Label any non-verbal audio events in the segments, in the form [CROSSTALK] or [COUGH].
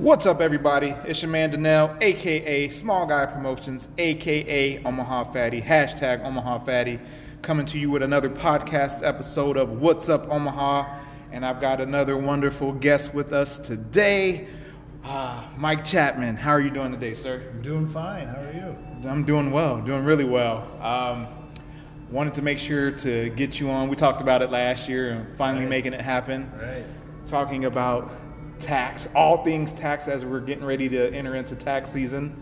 What's up, everybody? It's your man Danelle, aka Small Guy Promotions, aka Omaha Fatty, hashtag Omaha Fatty, coming to you with another podcast episode of What's Up Omaha. And I've got another wonderful guest with us today, uh, Mike Chapman. How are you doing today, sir? I'm doing fine. How are you? I'm doing well, doing really well. Um, wanted to make sure to get you on. We talked about it last year and finally Right. making it happen. Right. talking about tax, all things tax as we're getting ready to enter into tax season.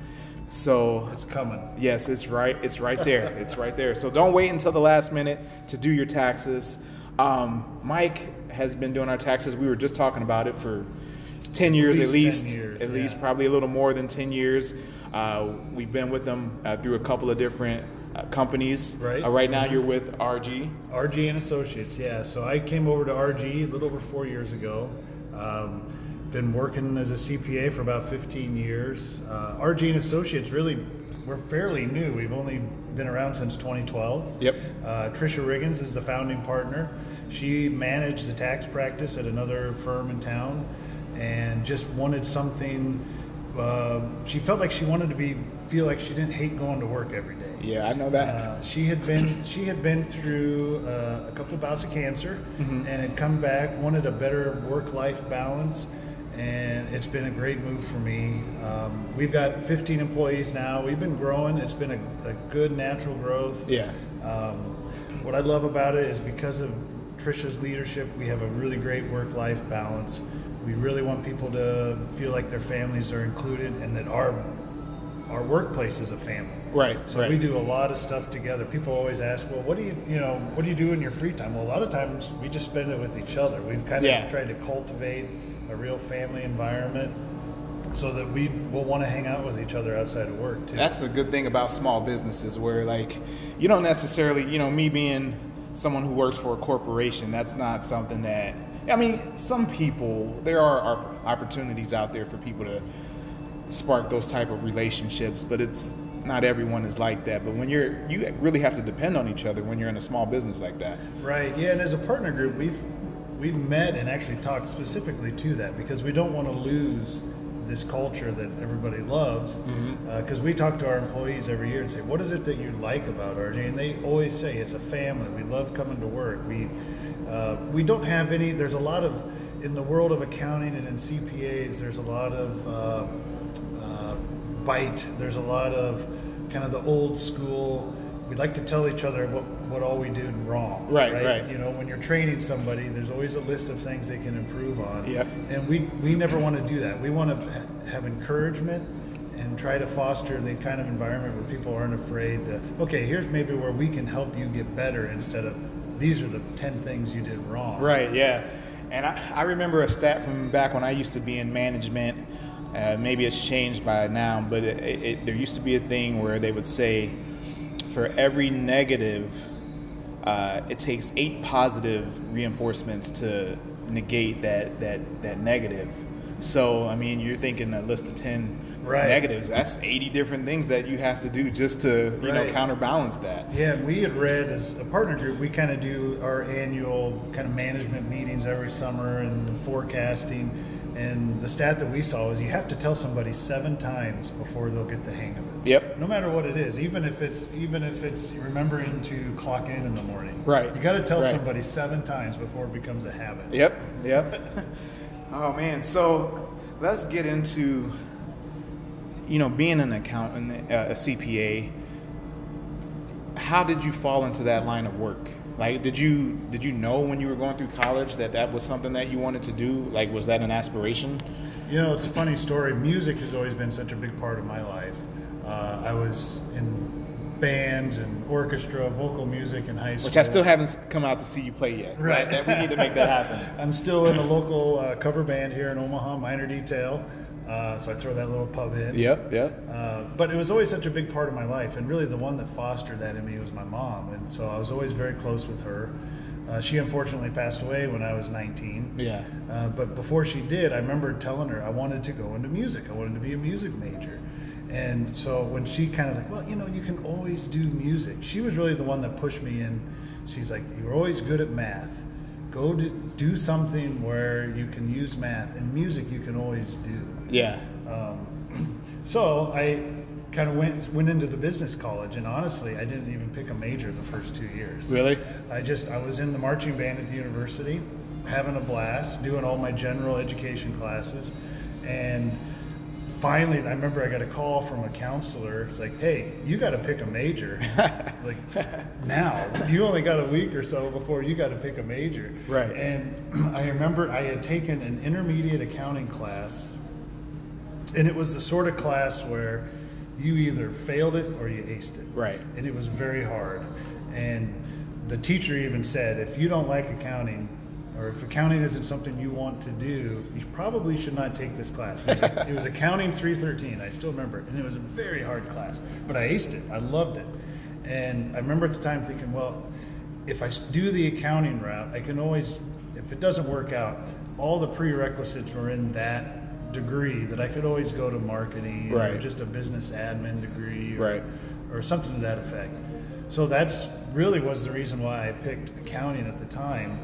So It's coming. yes, it's right. It's right there. [LAUGHS] It's right there. So don't wait until the last minute to do your taxes. Um, Mike has been doing our taxes. We were just talking about it for ten years at least least. 10 years, at least probably a little more than ten years. Uh, we've been with them uh, through a couple of different uh, companies. Right. Uh, right now, you're with RG. RG and Associates, yeah. So I came over to RG a little over four years ago. Um, been working as a CPA for about 15 years. Uh, RG and Associates really, we're fairly new. We've only been around since 2012. Yep. Uh, Trisha Riggins is the founding partner. She managed the tax practice at another firm in town, and just wanted something. Uh, she felt like she wanted to be feel like she didn't hate going to work every day. Yeah, I know that. Uh, she had been she had been through uh, a couple of bouts of cancer Mm-hmm. and had come back, wanted a better work life balance, and it's been a great move for me. Um, we've got 15 employees now. We've been growing. It's been a, a good natural growth. yeah. Um, what I love about it is because of Trisha's leadership, we have a really great work life balance. We really want people to feel like their families are included and that our our workplace is a family. Right. So right. we do a lot of stuff together. People always ask, "Well, what do you, you know, what do you do in your free time?" Well, a lot of times we just spend it with each other. We've kind of Yeah. tried to cultivate a real family environment so that we will want to hang out with each other outside of work too. That's a good thing about small businesses where like you don't necessarily, you know, me being someone who works for a corporation, that's not something that I mean, some people there are, are opportunities out there for people to spark those type of relationships, but it's not everyone is like that. But when you're you really have to depend on each other when you're in a small business like that. Right. Yeah, and as a partner group, we've we've met and actually talked specifically to that because we don't want to lose this culture that everybody loves. Because we talk to our employees every year and say, "What is it that you like about RG?" And they always say, "It's a family. We love coming to work. We uh, we don't have any. There's a lot of in the world of accounting and in CPAs. There's a lot of uh, uh, bite. There's a lot of kind of the old school. We like to tell each other what, what all we did wrong. Right, right. You know, when you're training somebody, there's always a list of things they can improve on. Yep. And we we never want to do that. We want to ha- have encouragement and try to foster the kind of environment where people aren't afraid to. Okay, here's maybe where we can help you get better instead of these are the ten things you did wrong. Right, yeah. And I, I remember a stat from back when I used to be in management. Uh, maybe it's changed by now, but it, it, there used to be a thing where they would say for every negative, uh, it takes eight positive reinforcements to negate that, that, that negative. So, I mean, you're thinking a list of 10 Right. negatives. That's 80 different things that you have to do just to, you know, counterbalance that. Yeah, we had read as a partner group, we kind of do our annual kind of management meetings every summer and forecasting. And the stat that we saw is you have to tell somebody seven times before they'll get the hang of it. Yep. No matter what it is, even if it's even if it's remembering to clock in in the morning. Right. You got to tell Right. somebody seven times before it becomes a habit. Yep, yep. [LAUGHS] oh man, so let's get into you know being an accountant, uh, a CPA. How did you fall into that line of work? Like, did you did you know when you were going through college that that was something that you wanted to do? Like, was that an aspiration? You know, it's a funny story. Music has always been such a big part of my life. Uh, I was in bands and orchestra, vocal music in high school. Which I still haven't come out to see you play yet. Right. That we need to make that happen. [LAUGHS] I'm still in a local uh, cover band here in Omaha, Minor Detail. Uh, so I throw that little pub in. Yep, yep. Uh, but it was always such a big part of my life, and really the one that fostered that in me was my mom, and so I was always very close with her. Uh, she unfortunately passed away when I was 19. Yeah. Uh, but before she did, I remember telling her I wanted to go into music. I wanted to be a music major. And so when she kind of like, well, you know, you can always do music. She was really the one that pushed me in. She's like, you're always good at math. Go to do something where you can use math and music you can always do. Yeah. Um, [CLEARS THROAT] so I kind of went went into the business college, and honestly, I didn't even pick a major the first two years. Really? I just I was in the marching band at the university, having a blast, doing all my general education classes, and finally I remember I got a call from a counselor. It's like, hey, you got to pick a major. [LAUGHS] like now, you only got a week or so before you got to pick a major. Right. And [CLEARS THROAT] I remember I had taken an intermediate accounting class, and it was the sort of class where you either failed it or you aced it. Right. And it was very hard. And the teacher even said, if you don't like accounting, or if accounting isn't something you want to do, you probably should not take this class. It was, it was [LAUGHS] accounting 313. I still remember it. And it was a very hard class, but I aced it. I loved it. And I remember at the time thinking, well, if I do the accounting route, I can always, if it doesn't work out, all the prerequisites were in that degree that I could always go to marketing or Right. just a business admin degree or, Right. or something to that effect. So that's really was the reason why I picked accounting at the time.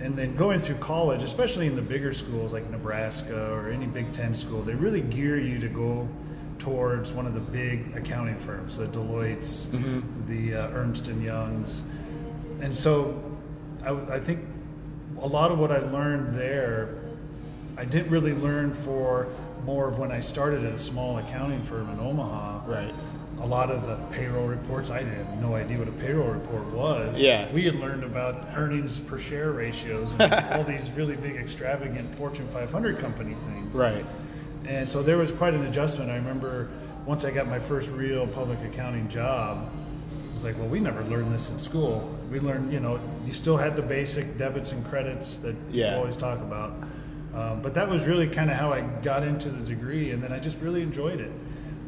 And then going through college, especially in the bigger schools like Nebraska or any Big Ten school, they really gear you to go towards one of the big accounting firms, the Deloitte's, the uh, Ernst and Youngs, and so I, I think a lot of what I learned there, I didn't really learn for more of when I started at a small accounting firm in Omaha. Right. A lot of the payroll reports, I had no idea what a payroll report was. Yeah. We had learned about earnings per share ratios and [LAUGHS] all these really big, extravagant Fortune 500 company things. Right. And so there was quite an adjustment. I remember once I got my first real public accounting job, it was like, well, we never learned this in school. We learned, you know, you still had the basic debits and credits that Yeah. you always talk about. Um, but that was really kind of how I got into the degree, and then I just really enjoyed it.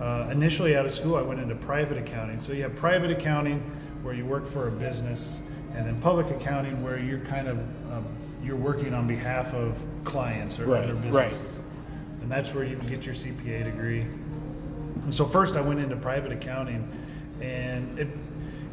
Uh, initially, out of school, I went into private accounting. So you have private accounting where you work for a business, and then public accounting where you're kind of um, you're working on behalf of clients or Right, other right. businesses and that's where you can get your CPA degree. And so first I went into private accounting, and it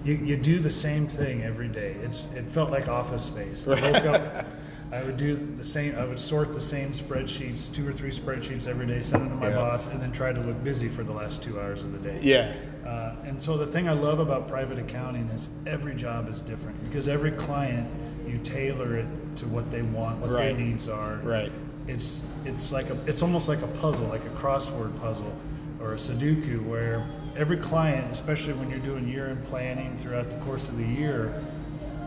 you, you do the same thing every day. It's it felt like office space. I woke up, [LAUGHS] [LAUGHS] I would do the same. I would sort the same spreadsheets, two or three spreadsheets every day, send them to my Yeah. boss, and then try to look busy for the last two hours of the day. Yeah. Uh, and so the thing I love about private accounting is every job is different because every client you tailor it to what they want, what Right. their needs are. Right. It's it's like a it's almost like a puzzle, like a crossword puzzle or a Sudoku, where every client, especially when you're doing year-end planning throughout the course of the year,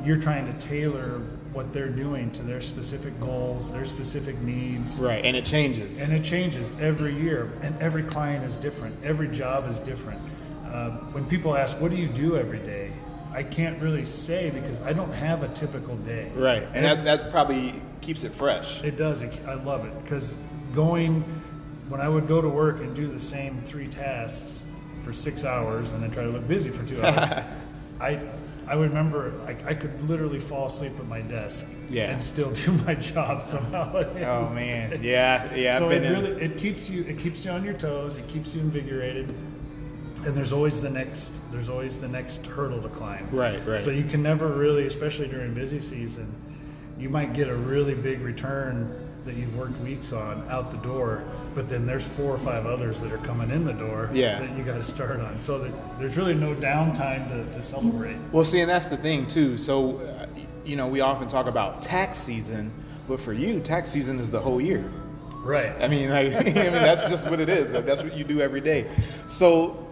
you're trying to tailor what they're doing to their specific goals, their specific needs. Right. And it changes. And it changes every year, and every client is different. Every job is different. Uh, when people ask, "What do you do every day?" I can't really say because I don't have a typical day. right. And that, that probably keeps it fresh. It does. It, I love it because going when I would go to work and do the same three tasks for six hours and then try to look busy for two [LAUGHS] hours, I I would remember like I could literally fall asleep at my desk Yeah. and still do my [LAUGHS] job somehow. [LAUGHS] Oh man. Yeah. Yeah. so I've it in- really it keeps you it keeps you on your toes. It keeps you invigorated. And there's always the next there's always the next hurdle to climb. Right, right. So you can never really, especially during busy season, you might get a really big return that you've worked weeks on out the door, but then there's four or five others that are coming in the door Yeah. that you got to start on. So that there's really no downtime to, to celebrate. Well, see, and that's the thing too. So, uh, you know, we often talk about tax season, but for you, tax season is the whole year. Right. I mean, like, [LAUGHS] I mean, that's just what it is. That's what you do every day. So,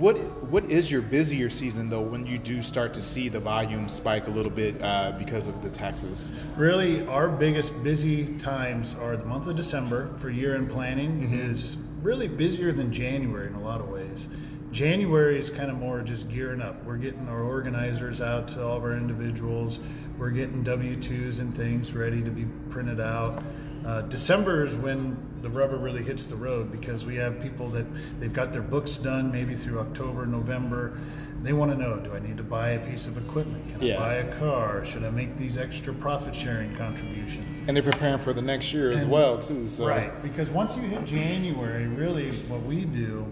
what what is your busier season though when you do start to see the volume spike a little bit uh, because of the taxes? Really, our biggest busy times are the month of December for year-end planning Mm-hmm. is really busier than January in a lot of ways. January is kind of more just gearing up. We're getting our organizers out to all of our individuals. We're getting W-2s and things ready to be printed out. Uh, December is when the rubber really hits the road because we have people that they've got their books done maybe through October, November. They want to know, do I need to buy a piece of equipment? Can Yeah. I buy a car? Should I make these extra profit sharing contributions? And they're preparing for the next year as And- well too. So, Right, because once you hit January, really what we do,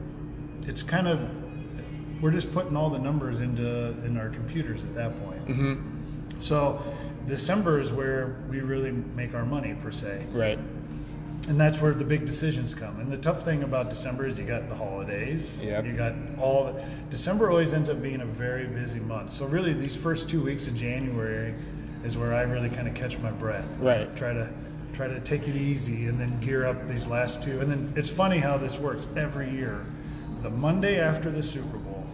it's kind of we're just putting all the numbers into in our computers at that point. hmm So December is where we really make our money per se. Right. And that's where the big decisions come. And the tough thing about December is you got the holidays. Yep. You got all. December always ends up being a very busy month. So really, these first two weeks of January is where I really kind of catch my breath. Right. Try to try to take it easy and then gear up these last two. And then it's funny how this works every year. The Monday after the Super Bowl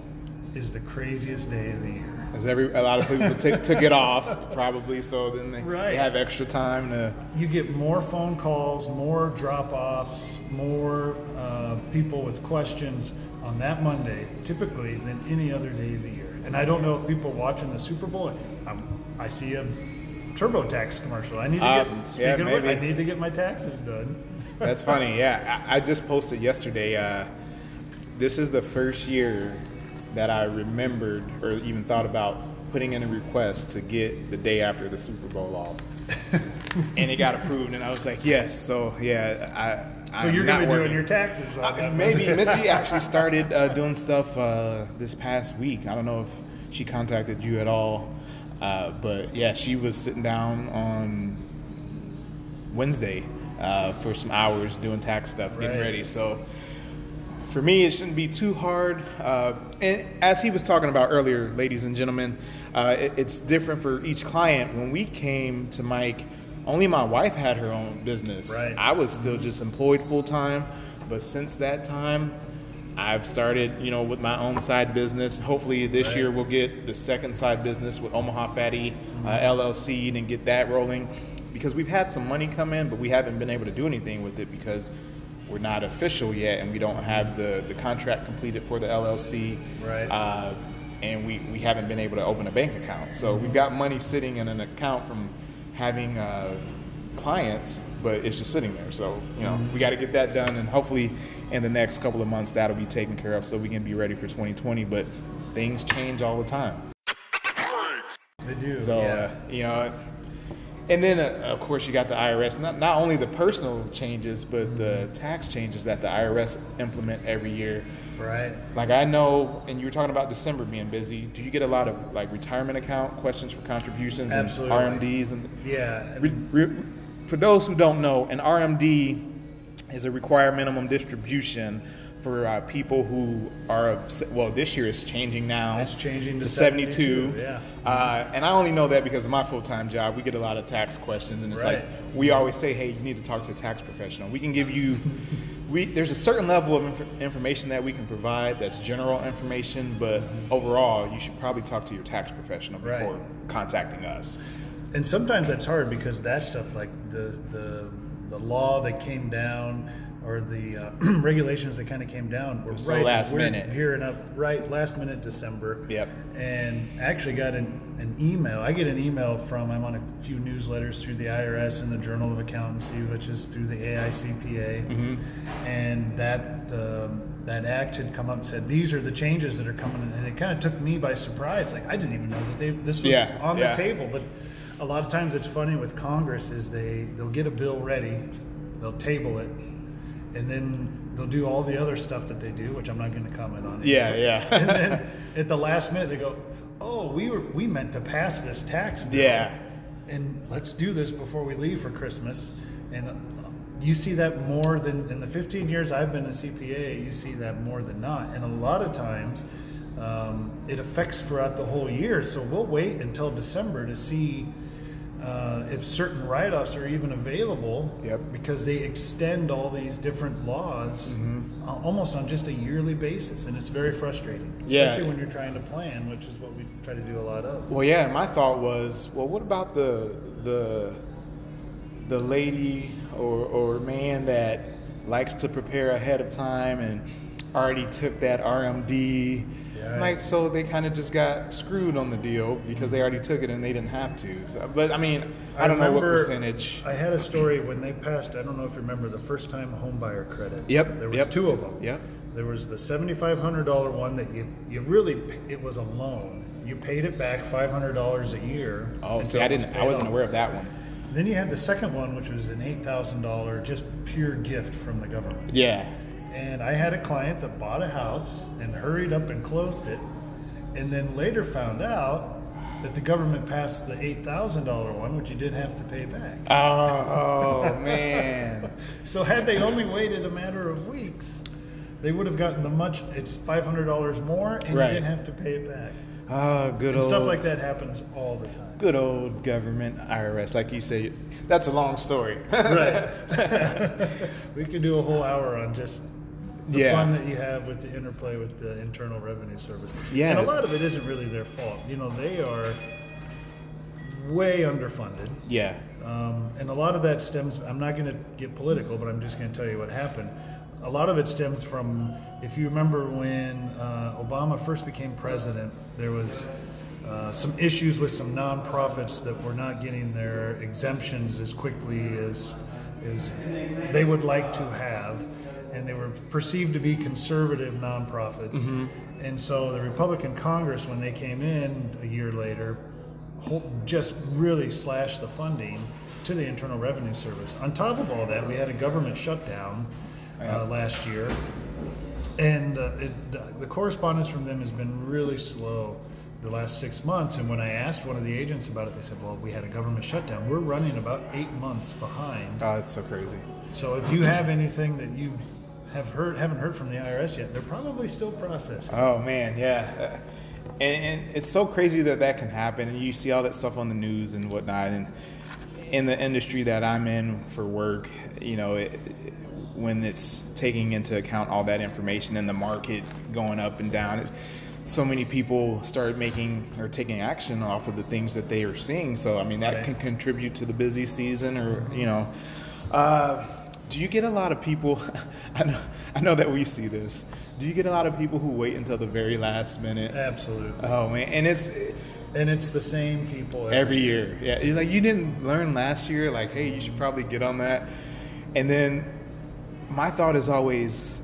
is the craziest day of the year. As every a lot of people took [LAUGHS] took it off probably, so then they, Right. they have extra time to. you get more phone calls, more drop offs, more uh, people with questions on that Monday, typically, than any other day of the year. And I don't know if people watching the Super Bowl, um, I see a TurboTax commercial. I need to get, Um, speaking yeah, of which, I need to get my taxes done. That's funny. Yeah, [LAUGHS] I, I just posted yesterday. Uh, this is the first year that I remembered or even thought about putting in a request to get the day after the Super Bowl off, [LAUGHS] and it got approved. And I was like, yes. So yeah, I. So I'm you're going to be doing your taxes. Uh, maybe. [LAUGHS] Mitzi actually started uh, doing stuff uh, this past week. I don't know if she contacted you at all, uh, but yeah, she was sitting down on Wednesday uh, for some hours doing tax stuff, getting Right. ready. So for me, it shouldn't be too hard. Uh, and as he was talking about earlier, ladies and gentlemen, uh, it, it's different for each client. When we came to Mike, only my wife had her own business. Right. I was still just employed full time, but since that time, I've started, you know, with my own side business. Hopefully, this Right. year we'll get the second side business with Omaha Fatty uh, LLC and get that rolling. Because we've had some money come in, but we haven't been able to do anything with it because we're not official yet, and we don't have the the contract completed for the LLC. Right. Uh, and we, we haven't been able to open a bank account. So we've got money sitting in an account from having uh, clients, but it's just sitting there. So, you know, we got to get that done, and hopefully in the next couple of months that'll be taken care of so we can be ready for 2020. But things change all the time. They do. So, yeah. uh, you know, and then uh, of course you got the IRS. Not not only the personal changes, but the tax changes that the IRS implement every year. right. Like I know, and you were talking about December being busy. Do you get a lot of like retirement account questions for contributions Absolutely. and RMDs and Yeah. re, re, for those who don't know, an RMD is a required minimum distribution for uh, people who are of, well this year is changing now It's changing to 72, 72, yeah. uh, and I only know that because of my full-time job we get a lot of tax questions and it's Right. like we always say hey you need to talk to a tax professional we can give you we there's a certain level of inf- information that we can provide that's general information but overall you should probably talk to your tax professional Right. before contacting us and sometimes that's hard because that stuff like the the the law that came down or the uh, [CLEARS THROAT] regulations that kind of came down were so right last minute. gearing up right last minute December. Yep. And actually got an, an email. I get an email from I'm on a few newsletters through the IRS and the Journal of Accountancy, which is through the AICPA, Mm-hmm. and that. Um, that act had come up and said these are the changes that are coming, and it kind of took me by surprise. Like I didn't even know that they this was Yeah, on yeah. the table. But a lot of times it's funny with Congress is they they'll get a bill ready, they'll table it, and then they'll do all the other stuff that they do, which I'm not going to comment on. Yeah, anymore. yeah. and then [LAUGHS] at the last minute they go, "Oh, we were we meant to pass this tax bill, Yeah. and let's do this before we leave for Christmas." And uh, you see that more than in the 15 years I've been a CPA. You see that more than not, and a lot of times. Um, it affects throughout the whole year, so we'll wait until December to see uh, if certain write-offs are even available Yep. because they extend all these different laws Mm-hmm. uh, almost on just a yearly basis and it's very frustrating Yeah. especially when you're trying to plan which is what we try to do a lot of Well, yeah. And my thought was, well, what about the the the lady or or man that likes to prepare ahead of time and already took that RMD? Yeah. Like, so they kind of just got screwed on the deal because they already took it and they didn't have to. So, but I mean, I, don't know what percentage. I had a story when they passed I don't know if you remember the first time home buyer credit Yep, there was yep. two of them Yep. there was the $7500 one that you you really it was a loan you paid it back $500 a year Oh, see, I didn't. I wasn't off. aware of that one. Then you had the second one, which was an eight thousand dollar just pure gift from the government. Yeah. And I had a client that bought a house and hurried up and closed it, and then later found out that the government passed the eight thousand dollar one, which you did have to pay back. Oh, oh man. [LAUGHS] So had they only waited a matter of weeks, they would have gotten the much. It's five hundred dollars more, and Right. you didn't have to pay it back. Oh, good And old stuff like that happens all the time. Good old government IRS, like you say. That's a long story. Right. [LAUGHS] [LAUGHS] we could do a whole hour on just the Yeah. fun that you have with the interplay with the Internal Revenue Service. Yeah. And a lot of it isn't really their fault. You know, they are way underfunded. yeah. Um, and a lot of that stems, I'm not going to get political, but I'm just going to tell you what happened. A lot of it stems from, if you remember when uh, Obama first became president, there was uh, some issues with some nonprofits that were not getting their exemptions as quickly as, as they would like to have. And they were perceived to be conservative nonprofits. And so the Republican Congress, when they came in a year later, just really slashed the funding to the Internal Revenue Service. On top of all that, we had a government shutdown uh, last year, and uh, it, the, the correspondence from them has been really slow the last six months. And when I asked one of the agents about it, they said, "Well, we had a government shutdown. We're running about eight months behind. Oh, it's so crazy. So if you have anything that you have heard haven't heard from the IRS yet, they're probably still processing." Oh man, yeah. Uh, And, and it's so crazy that that can happen, and you see all that stuff on the news and whatnot. And in the industry that I'm in for work, you know, it, it- when it's taking into account all that information and the market going up and down, it, so many people start making or taking action off of the things that they are seeing. So I mean, that Right. can contribute to the busy season, or you know. Uh, do you get a lot of people? [LAUGHS] I know, I know that we see this. Do you get a lot of people who wait until the very last minute? Absolutely. Oh man, and it's And it's the same people every year. Yeah, it's like you didn't learn last year. Like, hey, you should probably get on that. And then my thought is always,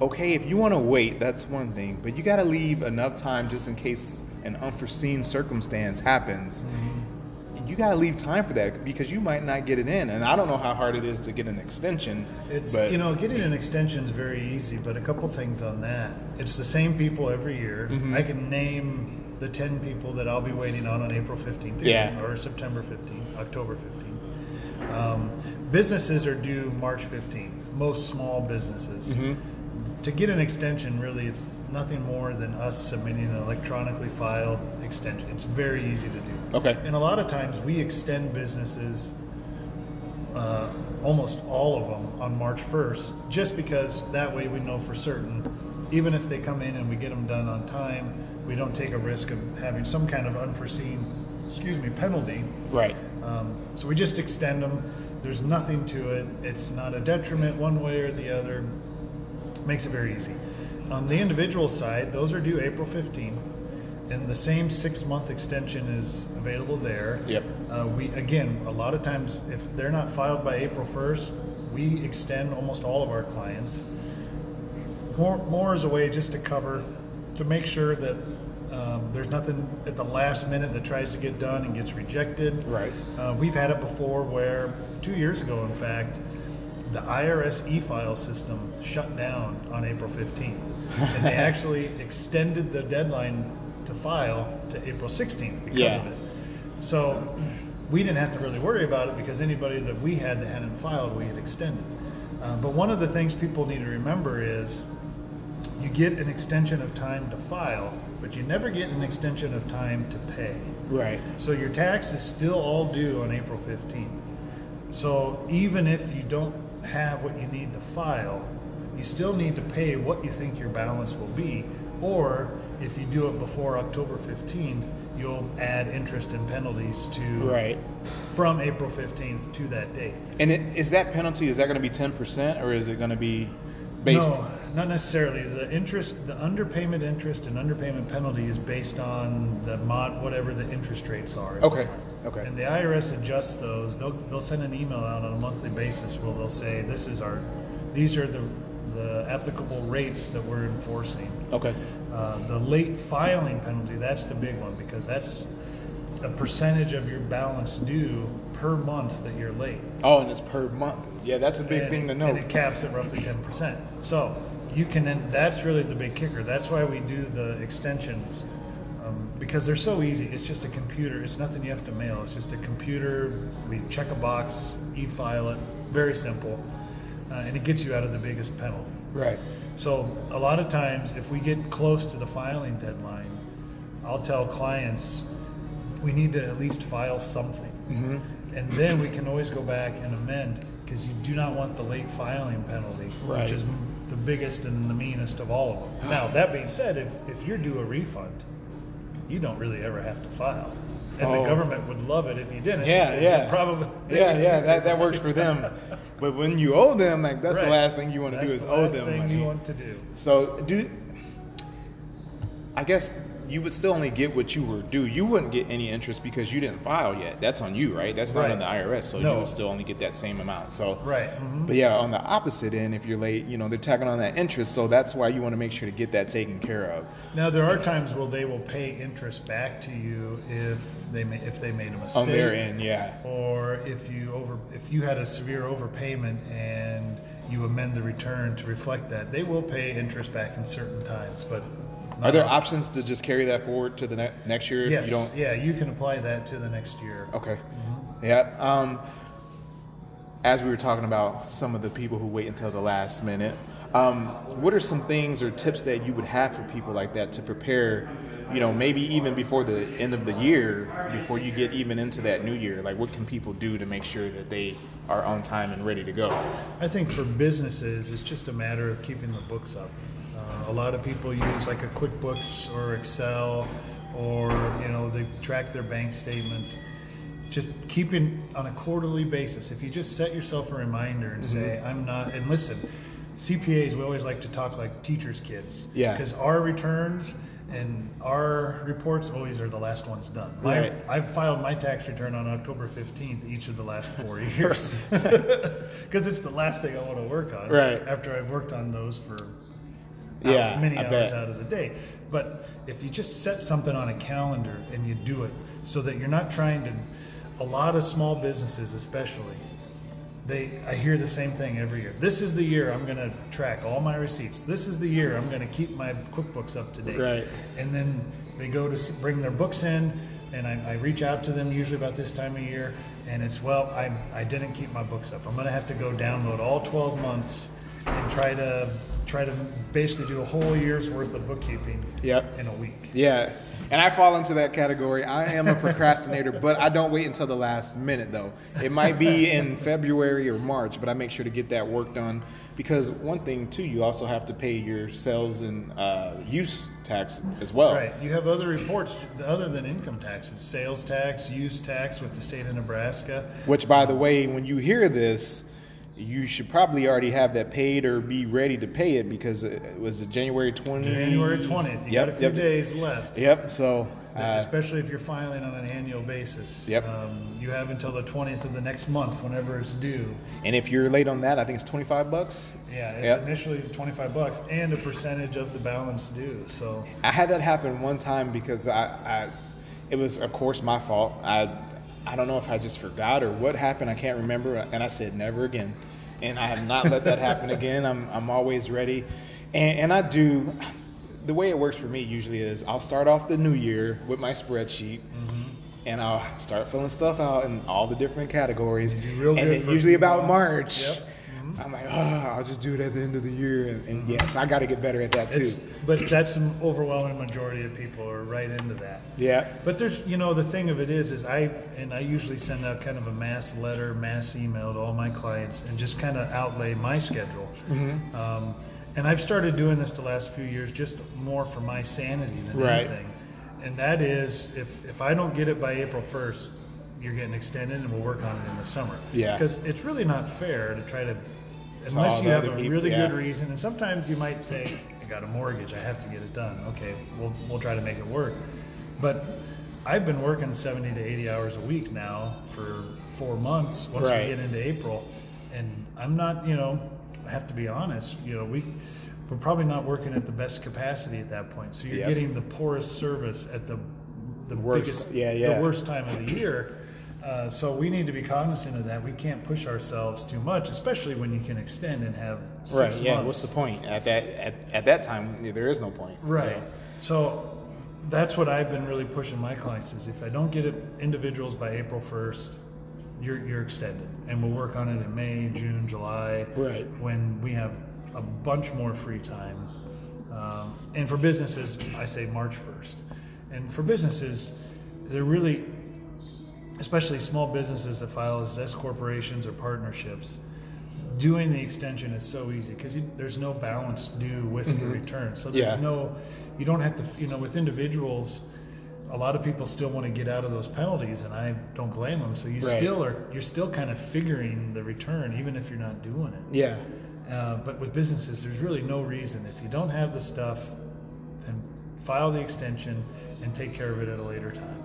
okay, if you want to wait, that's one thing, but you got to leave enough time just in case an unforeseen circumstance happens. Mm-hmm. You got to leave time for that because you might not get it in. And I don't know how hard it is to get an extension. It's but you know getting an extension is very easy, but a couple things on that. It's the same people every year. Mhm. I can name the ten people that I'll be waiting on on April fifteenth, Yeah. or September fifteenth, October fifteenth. Um, businesses are due March fifteenth. Most small businesses. Mhm. To get an extension, really, it's nothing more than us submitting an electronically filed extension. It's very easy to do. Okay. And a lot of times we extend businesses uh, almost all of them on March 1st, just because that way we know for certain, even if they come in and we get them done on time, we don't take a risk of having some kind of unforeseen, excuse me, penalty. right. Um, so we just extend them. There's nothing to it. It's not a detriment one way or the other. Makes it very easy. On the individual side, those are due April 15th, and the same six month extension is available there. Yep. Uh, we again, a lot of times, if they're not filed by April 1st, we extend almost all of our clients. More, more as a way just to cover, to make sure that um, there's nothing at the last minute that tries to get done and gets rejected. Right. Uh, we've had it before where two years ago, in fact, the IRS e-file system shut down on April 15th, [LAUGHS] and they actually extended the deadline to file to April 16th because Yeah. of it. So we didn't have to really worry about it because anybody that we had that hadn't filed, we had extended. Uh, but one of the things people need to remember is you get an extension of time to file, but you never get an extension of time to pay. Right. So your tax is still all due on April 15th. So even if you don't have what you need to file, you still need to pay what you think your balance will be. Or if you do it before October 15th, you'll add interest and penalties to Right. from April 15th to that date. And it, is that penalty? Is that going to be ten percent, or is it going to be based? No, not necessarily. The interest, the underpayment interest and underpayment penalty is based on the mod, whatever the interest rates are. Okay. Okay. And the IRS adjusts those. They'll they'll send an email out on a monthly basis where they'll say this is our, these are the the applicable rates that we're enforcing. Okay. Uh, the late filing penalty, that's the big one because that's a percentage of your balance due per month that you're late. Oh, and it's per month. Yeah, that's a big And- thing to know. And it caps at roughly ten percent. So you can, then that's really the big kicker. That's why we do the extensions. Because they're so easy. It's just a computer. It's nothing you have to mail. It's just a computer. We check a box, e-file it. Very simple, uh, and it gets you out of the biggest penalty. Right. So a lot of times, if we get close to the filing deadline, I'll tell clients we need to at least file something, Mm-hmm. and then we can always go back and amend because you do not want the late filing penalty, Right. which is the biggest and the meanest of all of them. [GASPS] Now that being said, if if you're due a refund, you don't really ever have to file. And Oh. the government would love it if you didn't. Yeah, yeah. Probably. [LAUGHS] Yeah, yeah, that, that works for them. [LAUGHS] But when you owe them, like that's the last thing you want to That's do is the owe last them thing money. you want to do. So do I guess you would still only get what you were due. You wouldn't get any interest because you didn't file yet. That's on you, right? That's not Right. on the IRS. So you would still only get that same amount. So Right. mhm. But yeah, on the opposite end, if you're late, you know they're tagging on that interest. So that's why you want to make sure to get that taken care of. Now there are times where they will pay interest back to you if they ma- if they made a mistake On their end, yeah. or if you over if you had a severe overpayment and you amend the return to reflect that, they will pay interest back in certain times. But Are there options to just carry that forward to the ne- next year if Yes, you don't? yeah, you can apply that to the next year. Okay. Yeah. Um, as we were talking about some of the people who wait until the last minute, um, what are some things or tips that you would have for people like that to prepare? You know, maybe even before the end of the year, before you get even into that new year, like what can people do to make sure that they are on time and ready to go? I think for businesses, it's just a matter of keeping the books up. A lot of people use like a QuickBooks or Excel, or you know they track their bank statements. Just keeping on a quarterly basis. If you just set yourself a reminder and mm-hmm. say, "I'm not," and listen, CPAs we always like to talk like teachers' kids. Yeah. Because our returns and our reports always are the last ones done. My, Right. I've filed my tax return on October 15th each of the last four [LAUGHS] years [LAUGHS] because it's the last thing I want to work on. Right. After I've worked on those for Yeah, hour- many I hours bet. out of the day. But if you just set something on a calendar and you do it so that you're not trying to, a lot of small businesses, especially, they I hear the same thing every year. This is the year I'm going to track all my receipts. This is the year I'm going to keep my QuickBooks up to date. Right. And then they go to bring their books in, and I, I reach out to them usually about this time of year, and it's well, I I didn't keep my books up. I'm going to have to go download all 12 months and try to try to basically do a whole year's worth of bookkeeping Yep. in a week. Yeah. And I fall into that category. I am a procrastinator, but I don't wait until the last minute, though. It might be in February or March, but I make sure to get that work done because one thing, too, you also have to pay your sales and uh, use tax as well. Right. You have other reports other than income taxes, sales tax, use tax with the state of Nebraska. Which, by the way, when you hear this, you should probably already have that paid or be ready to pay it because it was it January 20th? January 20th. You Yep, got a few yep. days left. Yep. So, uh, especially if you're filing on an annual basis. Yep. Um, you have until the 20th of the next month, whenever it's due. and if you're late on that, I think it's 25 bucks. Yeah, it's Yep. initially 25 bucks and a percentage of the balance due. So I had that happen one time because I, I it was of course my fault. I I don't know if I just forgot or what happened. I can't remember. And I said never again. And I have not let that happen again. I'm I'm always ready. And, and I do. The way it works for me usually is I'll start off the new year with my spreadsheet. Mm-hmm. And I'll start filling stuff out in all the different categories. and good then usually about months. March, Yep. I'm like, oh, I'll just do it at the end of the year. And, and yes, I got to get better at that too. it's, but that's an overwhelming majority of people are right into that. Yeah. But there's, you know, the thing of it is, is I and I usually send out kind of a mass letter, mass email to all my clients, and just kind of outlay my schedule. Mm-hmm. Um, and I've started doing this the last few years, just more for my sanity than Right. anything. And that is, if if I don't get it by April first, you're getting extended, and we'll work on it in the summer. Yeah. Because it's really not fair to try to, unless you have a people, really yeah. good reason. And sometimes you might say, I got a mortgage, I have to get it done. Okay, we'll we'll try to make it work. But I've been working 70 to 80 hours a week now for four months once Right. we get into April. And I'm not, you know, I have to be honest, you know, we we're probably not working at the best capacity at that point. So you're Yep. getting the poorest service at the the Worst. biggest Yeah, yeah. the worst time of the year. Uh, so we need to be cognizant of that. We can't push ourselves too much, especially when you can extend and have six Right. Yeah. months. What's the point at that at, at that time? There is no point. Right. So that's what I've been really pushing my clients is if I don't get it individuals by April first, you're you're extended, and we'll work on it in May, June, July, Right. when we have a bunch more free time. Um, and for businesses, I say March first, and for businesses, they're really, especially small businesses that file as S corporations or partnerships. Doing the extension is so easy because there's no balance due with the return. So there's Yeah. no, you don't have to, you know, with individuals, a lot of people still want to get out of those penalties, and I don't blame them. So you Right. still are, you're still kind of figuring the return, even if you're not doing it. Yeah. Uh, but with businesses, there's really no reason. If you don't have the stuff, then file the extension and take care of it at a later time.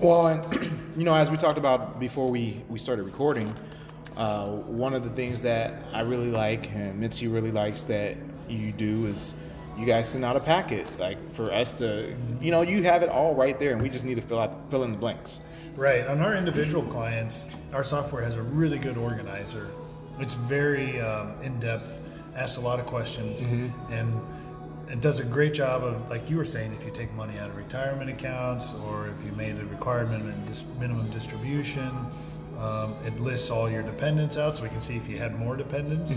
Well, and [CLEARS THROAT] you know, as we talked about before we, we started recording, uh, one of the things that I really like and Mitzi really likes that you do is you guys send out a packet, like for us to, you know, you have it all right there, and we just need to fill out fill in the blanks. Right. On our individual clients, our software has a really good organizer. It's very um, in depth, asks a lot of questions, and it does a great job of, like you were saying, if you take money out of retirement accounts or if you made a requirement and dis- minimum distribution, um, it lists all your dependents out so we can see if you had more dependents.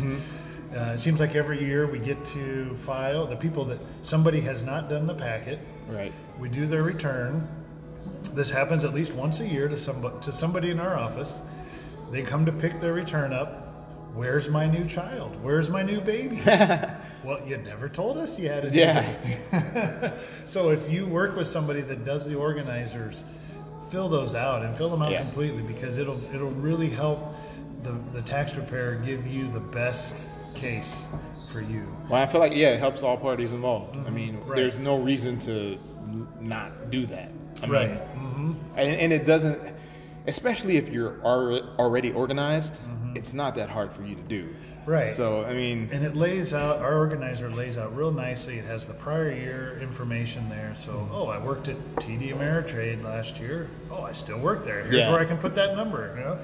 Uh, it seems like every year we get to file the people that somebody has not done the packet. Right. We do their return. This happens at least once a year to somebody, to somebody in our office. They come to pick their return up. Where's my new child? Where's my new baby? [LAUGHS] well, you never told us you had a new Yeah. baby. [LAUGHS] so if you work with somebody that does the organizers, fill those out and fill them out Yeah. completely because it'll it'll really help the, the tax preparer give you the best case for you. Well, I feel like yeah, it helps all parties involved. I mean, Mm-hmm. Right. there's no reason to not do that. I mean, Right. hmm and, and it doesn't, especially if you're already organized. It's not that hard for you to do. Mm-hmm. Right. So I mean, And it lays out, our organizer lays out real nicely. It has the prior year information there. So, oh, I worked at TD Ameritrade last year. Oh, I still work there. Here's Yeah. where I can put that number. You know,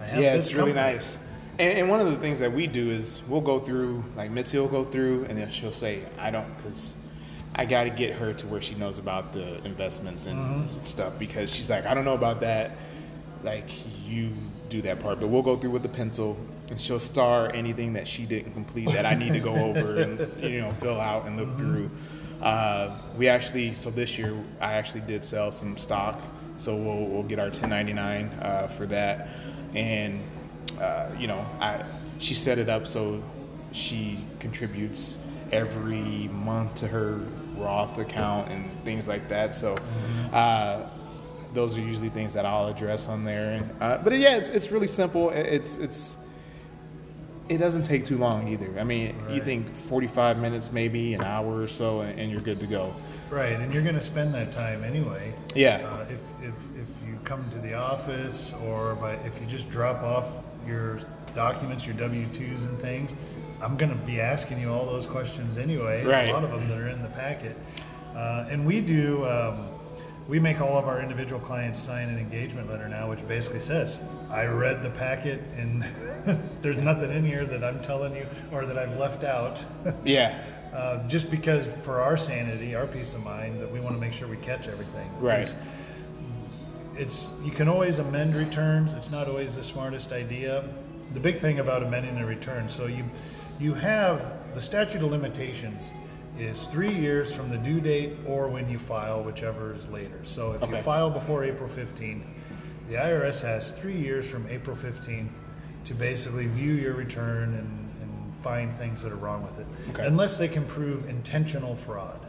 I have yeah, this it's really nice. And, and one of the things that we do is we'll go through, like Mitzi will go through, and then she'll say, I don't, because I got to get her to where she knows about the investments and Mm-hmm. stuff, because she's like, I don't know about that. Like, you do that part. But we'll go through with the pencil, and she'll star anything that she didn't complete that I need to go over and, [LAUGHS] you know, fill out and look Mm-hmm. through. Uh, we actually, so this year, I actually did sell some stock. So we'll, we'll get our 1099 uh, for that. And uh, you know, I she set it up so she contributes every month to her Roth account and things like that. So uh, those are usually things that I'll address on there. And, uh, but yeah, it's it's really simple. It- It's it's it doesn't take too long either. I mean, you think 45 minutes, maybe an hour or so, and, and you're good to go. Right, and you're going to spend that time anyway. Yeah. Uh, if, if, if you come to the office or by, if you just drop off your documents, your W 2s and things, I'm going to be asking you all those questions anyway. Right. A lot of them that are in the packet. Uh, and we do, um, we make all of our individual clients sign an engagement letter now, which basically says, I read the packet and [LAUGHS] there's nothing in here that I'm telling you or that I've left out. [LAUGHS] Yeah. Uh, just because for our sanity, our peace of mind, that we want to make sure we catch everything. Right. It's you can always amend returns. It's not always the smartest idea. The big thing about amending a return, so you you have the statute of limitations is three years from the due date or when you file, whichever is later. So if Okay. you file before April fifteenth, the IRS has three years from April fifteenth to basically view your return and, and find things that are wrong with it, Okay. unless they can prove intentional fraud.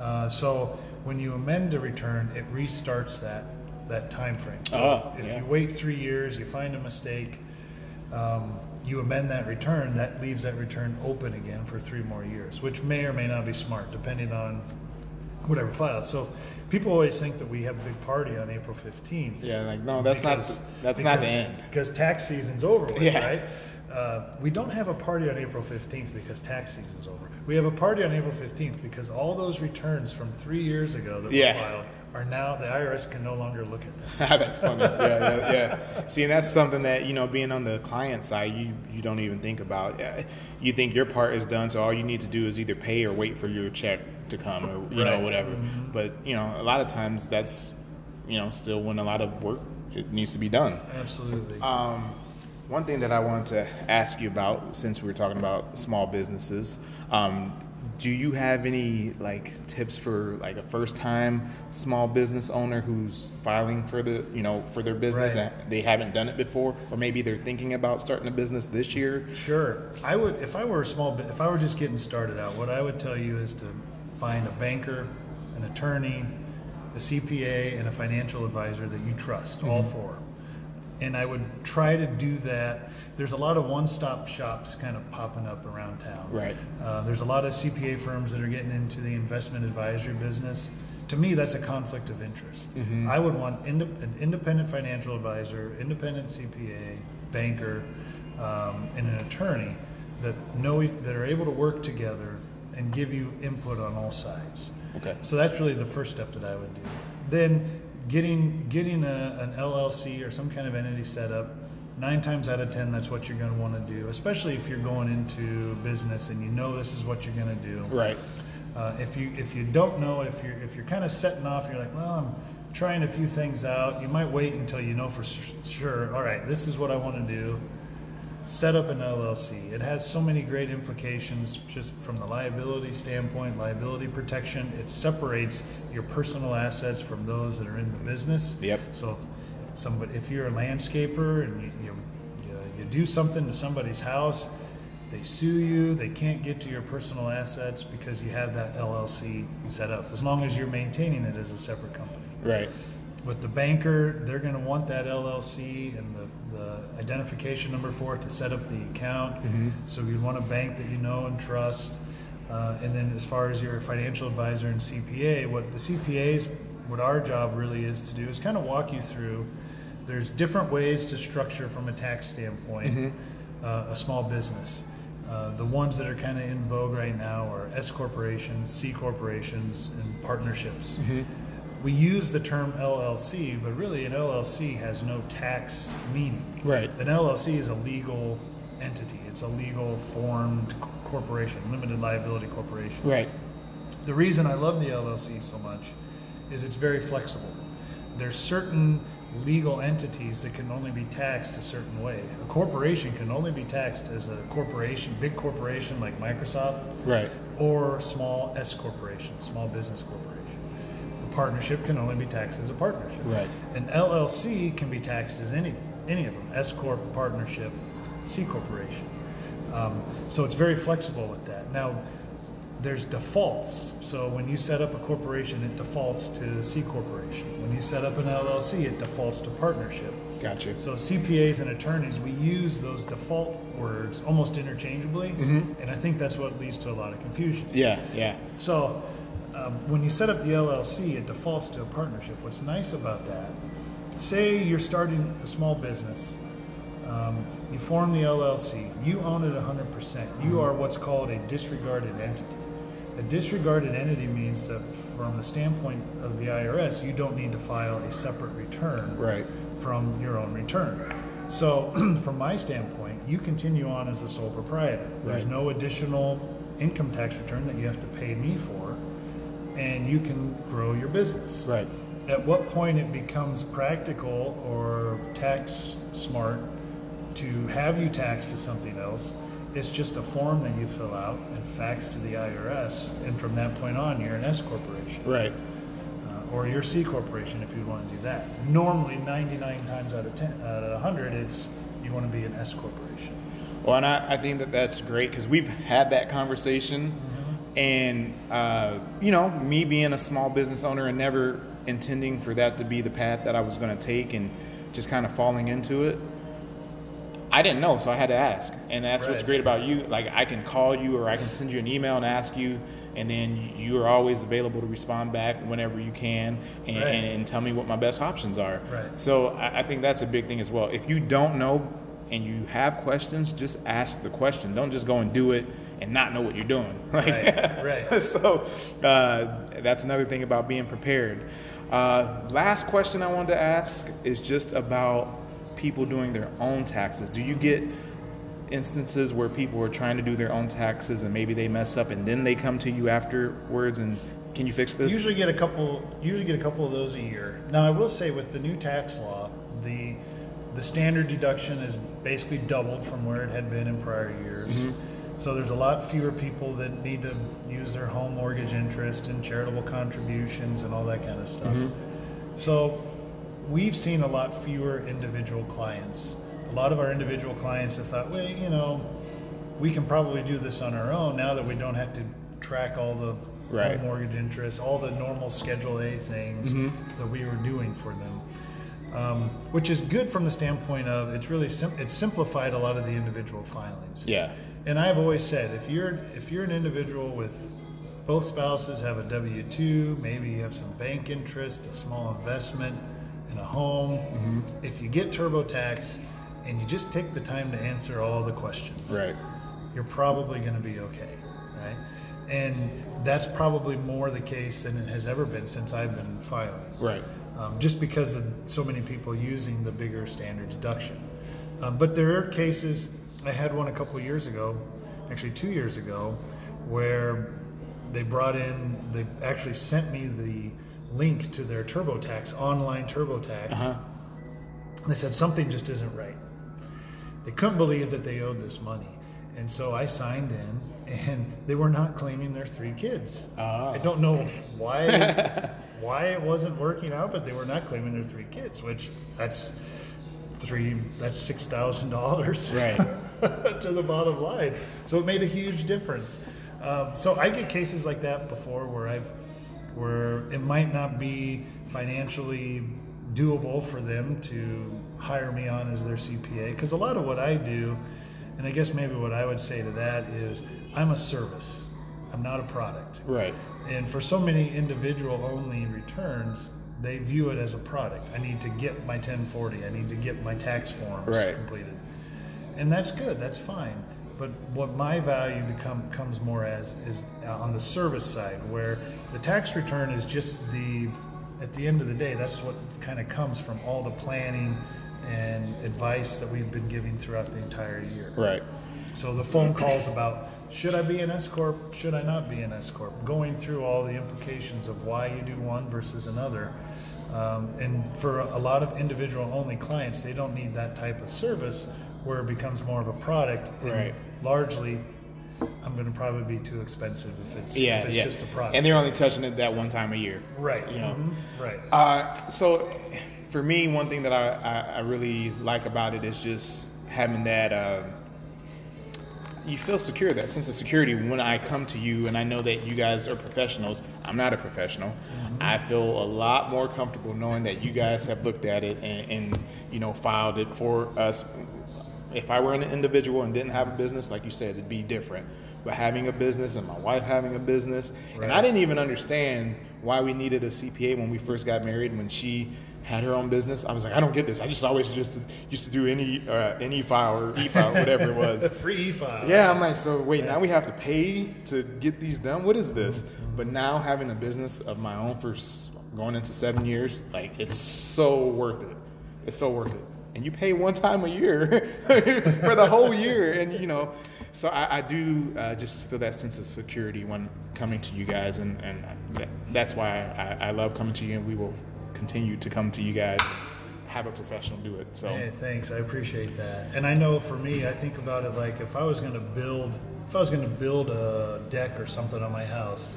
Uh, so when you amend a return, it restarts that that time frame. So Oh, if yeah. you wait three years, you find a mistake, um, you amend that return, that leaves that return open again for three more years, which may or may not be smart, depending on whatever filed. So people always think that we have a big party on April fifteenth. Yeah, like, no, that's not the- that's not the end. Because tax season's over with, Yeah. right? Uh, we don't have a party on April 15th because tax season's over. We have a party on April 15th because all those returns from three years ago that Yeah. were filed are now, the IRS can no longer look at them. [LAUGHS] that's funny. Yeah, yeah, yeah. See, and that's something that you know, being on the client side, you you don't even think about. You think your part is done, so all you need to do is either pay or wait for your check to come or you Right. know whatever. But you know, a lot of times that's you know still when a lot of work it needs to be done. Absolutely. Um, one thing that I wanted to ask you about, since we were talking about small businesses, um, do you have any like tips for like a first-time small business owner who's filing for the you know for their business Right. and they haven't done it before, or maybe they're thinking about starting a business this year? Sure. I would, if I were a small, if I were just getting started out, what I would tell you is to find a banker, an attorney, a CPA, and a financial advisor that you trust, all mm-hmm. four. And I would try to do that. There's a lot of one-stop shops kind of popping up around town. Right. Uh, there's a lot of CPA firms that are getting into the investment advisory business. To me, that's a conflict of interest. I would want inde- an independent financial advisor, independent CPA, banker, um, and an attorney that know that are able to work together and give you input on all sides. Okay. So that's really the first step that I would do. Then getting getting a, an LLC or some kind of entity set up. Nine times out of ten, that's what you're going to want to do, especially if you're going into business and you know this is what you're going to do. Right. Uh, if you if you don't know if you're if you're kind of setting off, you're like, well, I'm trying a few things out. You might wait until you know for sure. All right, this is what I want to do. Set up an LLC. It has so many great implications just from the liability standpoint, liability protection. It separates your personal assets from those that are in the business. Yep. So, somebody, if you're a landscaper and you, you, you, you do something to somebody's house, they sue you, they can't get to your personal assets because you have that LLC set up, as long as you're maintaining it as a separate company. Right. With the banker, they're going to want that LLC and the, the identification number for it to set up the account. So you want a bank that you know and trust. Uh, and then as far as your financial advisor and CPA, what the CPAs, what our job really is to do is kind of walk you through. There's different ways to structure from a tax standpoint uh, a small business. Uh, the ones that are kind of in vogue right now are S corporations, C corporations, and partnerships. We use the term LLC, but really an LLC has no tax meaning. Right. An LLC is a legal entity. It's a legal formed corporation, limited liability corporation. Right. The reason I love the LLC so much is it's very flexible. There's certain legal entities that can only be taxed a certain way. A corporation can only be taxed as a corporation, big corporation like Microsoft, Right. or small S corporation, small business corporation. Partnership can only be taxed as a partnership. Right. An LLC can be taxed as any any of them: S corp, partnership, C corporation. Um, so it's very flexible with that. Now, there's defaults. So when you set up a corporation, it defaults to C corporation. When you set up an LLC, it defaults to partnership. Gotcha. So CPAs and attorneys, we use those default words almost interchangeably, and I think that's what leads to a lot of confusion. Yeah. Yeah. So um, when you set up the LLC, it defaults to a partnership. What's nice about that, say you're starting a small business, um, you form the LLC, you own it 100%. You are what's called a disregarded entity. A disregarded entity means that from the standpoint of the IRS, you don't need to file a separate return Right. from your own return. So, [CLEARS THROAT] from my standpoint, you continue on as a sole proprietor. There's Right. no additional income tax return that you have to pay me for, and you can grow your business. Right. At what point it becomes practical or tax smart to have you taxed to something else? It's just a form that you fill out and fax to the IRS, and from that point on, you're an S corporation Right. uh, or your C corporation if you want to do that. Normally, 99 times out of 10, out of 100, it's you want to be an S corporation. Well, and I, I think that that's great because we've had that conversation, and uh, you know, me being a small business owner and never intending for that to be the path that I was going to take, and just kind of falling into it. I didn't know, so I had to ask, and that's what's great about you. Like I can call you, or I can send you an email and ask you, and then you are always available to respond back whenever you can, and, Right. and, and tell me what my best options are. Right. So I, I think that's a big thing as well. If you don't know and you have questions, just ask the question. Don't just go and do it and not know what you're doing. Like, [LAUGHS] Right, right. [LAUGHS] so uh, that's another thing about being prepared. Uh, last question I wanted to ask is just about people doing their own taxes. Do you get instances where people are trying to do their own taxes and maybe they mess up and then they come to you afterwards and can you fix this? Usually get a couple. Usually get a couple of those a year. Now I will say with the new tax law, the the standard deduction is basically doubled from where it had been in prior years. Mm-hmm. So there's a lot fewer people that need to use their home mortgage interest and charitable contributions and all that kind of stuff. Mm-hmm. So we've seen a lot fewer individual clients. A lot of our individual clients have thought, well, you know, we can probably do this on our own now that we don't have to track all the Right. home mortgage interest, all the normal Schedule A things Mhm. that we were doing for them. Um, which is good from the standpoint of it's really sim- it's simplified a lot of the individual filings. yeah. And I've always said if you're if you're an individual with both spouses have a W two, maybe you have some bank interest, a small investment, and a home. Mm-hmm. If you get TurboTax and you just take the time to answer all the questions, Right. you're probably going to be okay, right? And that's probably more the case than it has ever been since I've been filing Right. um, just because of so many people using the bigger standard deduction. Um, but there are cases, I had one a couple of years ago, actually two years ago, where they brought in, they actually sent me the link to their TurboTax, online TurboTax. Uh-huh. They said something just isn't right. They couldn't believe that they owed this money. And so I signed in, and they were not claiming their three kids. Ah. I don't know why [LAUGHS] why it wasn't working out, but they were not claiming their three kids, which that's three that's six thousand dollars Right. [LAUGHS] [LAUGHS] to the bottom line. So it made a huge difference. Um, so I get cases like that before where I've where it might not be financially doable for them to hire me on as their CPA because a lot of what I do, and I guess maybe what I would say to that is I'm a service. I'm not a product. Right. And for so many individual only returns, they view it as a product. I need to get my 1040. I need to get my tax forms Right. completed. And that's good. That's fine. But what my value become comes more as is on the service side, where the tax return is just the at the end of the day, that's what kind of comes from all the planning and advice that we've been giving throughout the entire year. Right. So the phone calls about should I be an S corp, should I not be an S corp, going through all the implications of why you do one versus another. Um, and for a lot of individual only clients, they don't need that type of service where it becomes more of a product. And Right. Largely, I'm going to probably be too expensive if it's, Yeah. if it's yeah. just a product. And they're only touching it that one time a year. right. You know. Mhm. Right. Uh, so, for me, one thing that I, I, I really like about it is just having that. Uh, you feel secure, that sense of security when I come to you and I know that you guys are professionals. I'm not a professional. Mm-hmm. I feel a lot more comfortable knowing that you guys have looked at it and, and you know filed it for us. If I were an individual and didn't have a business, like you said, it'd be different. But having a business and my wife having a business, and I didn't even understand why we needed a CPA when we first got married. When she had her own business, I was like, I don't get this. I just always just used to do any uh, any file or e file, [LAUGHS] whatever it was. [LAUGHS] Free e-file. Yeah, I'm like, so wait, now we have to pay to get these done. What is this? But now having a business of my own for going into seven years, like it's so worth it. It's so worth it. And you pay one time a year [LAUGHS] for the whole year, and you know, so I, I do uh, just feel that sense of security when coming to you guys, and and that, that's why I, I love coming to you, and we will continue to come to you guys. Have a professional do it. So Hey, thanks. I appreciate that. And I know for me, I think about it like if I was going to build, if I was going to build a deck or something on my house,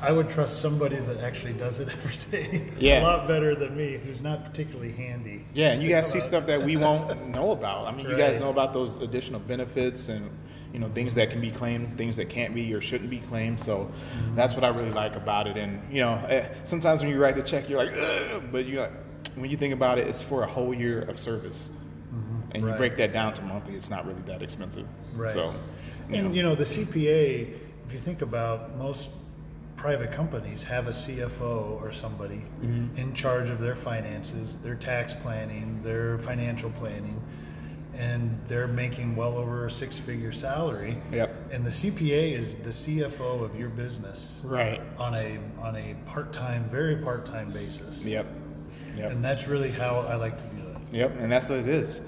I would trust somebody that actually does it [LAUGHS] every day. Yeah. a lot better than me, who's not particularly handy. Yeah, and you guys see stuff that we [LAUGHS] won't know about. I mean, you guys know about those additional benefits and you know things that can be claimed, things that can't be or shouldn't be claimed. So Mm-hmm. that's what I really like about it. And you know, eh, sometimes when you write the check, you're like, Ugh, but you like when you think about it, it's for a whole year of service, and you break that down to monthly. It's not really that expensive. Right. So, you And know. you know, the CPA, if you think about most private companies have a CFO or somebody Mm-hmm. in charge of their finances, their tax planning, their financial planning, and they're making well over a six-figure salary. Yep. And the CPA is the CFO of your business right. on a on a part-time, very part-time basis. Yep. Yep. And that's really how I like to do it. Yep, and that's what it is.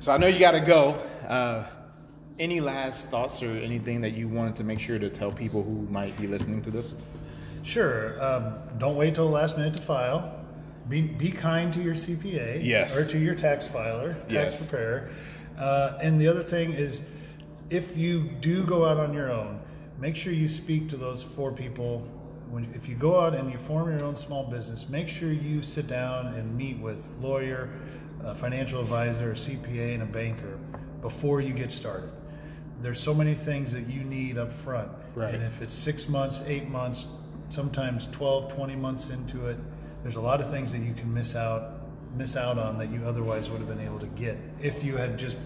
So I know you got to go. Uh, any last thoughts or anything that you wanted to make sure to tell people who might be listening to this? Sure. Um, don't wait till the last minute to file. Be, be kind to your CPA. Yes. Or to your tax filer, tax Yes. preparer. Uh, and the other thing is, if you do go out on your own, make sure you speak to those four people. When, if you go out and you form your own small business, make sure you sit down and meet with lawyer, a financial advisor, a CPA, and a banker before you get started. There's so many things that you need up front. Right. And if it's six months, eight months, sometimes 12, 20 months into it, there's a lot of things that you can miss out miss out on that you otherwise would have been able to get if you had just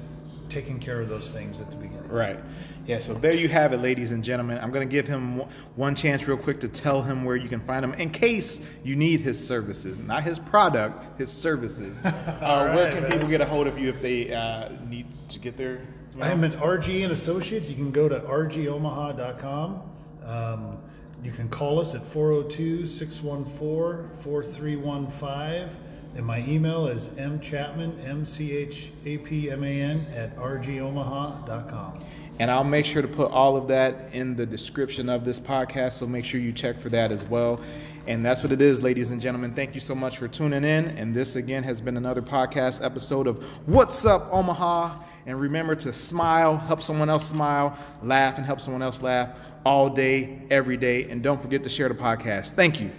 taken care of those things at the beginning. Right. Yeah, so there you have it, ladies and gentlemen. I'm going to give him one- chance, real quick, to tell him where you can find him in case you need his services. Not his product, his services. [LAUGHS] uh, where can people get a hold of you if they uh, need to get there? I'm at RG and Associates. You can go to rgomaha.com. Um, you can call us at 402 614 4315. And my email is mchapman, M C H A P M A N, at rgomaha.com. And I'll make sure to put all of that in the description of this podcast, so make sure you check for that as well. And that's what it is, ladies and gentlemen. Thank you so much for tuning in. And this again has been another podcast episode of What's Up Omaha. And remember to smile, help someone else smile, laugh, and help someone else laugh all day, every day. And don't forget to share the podcast. Thank you.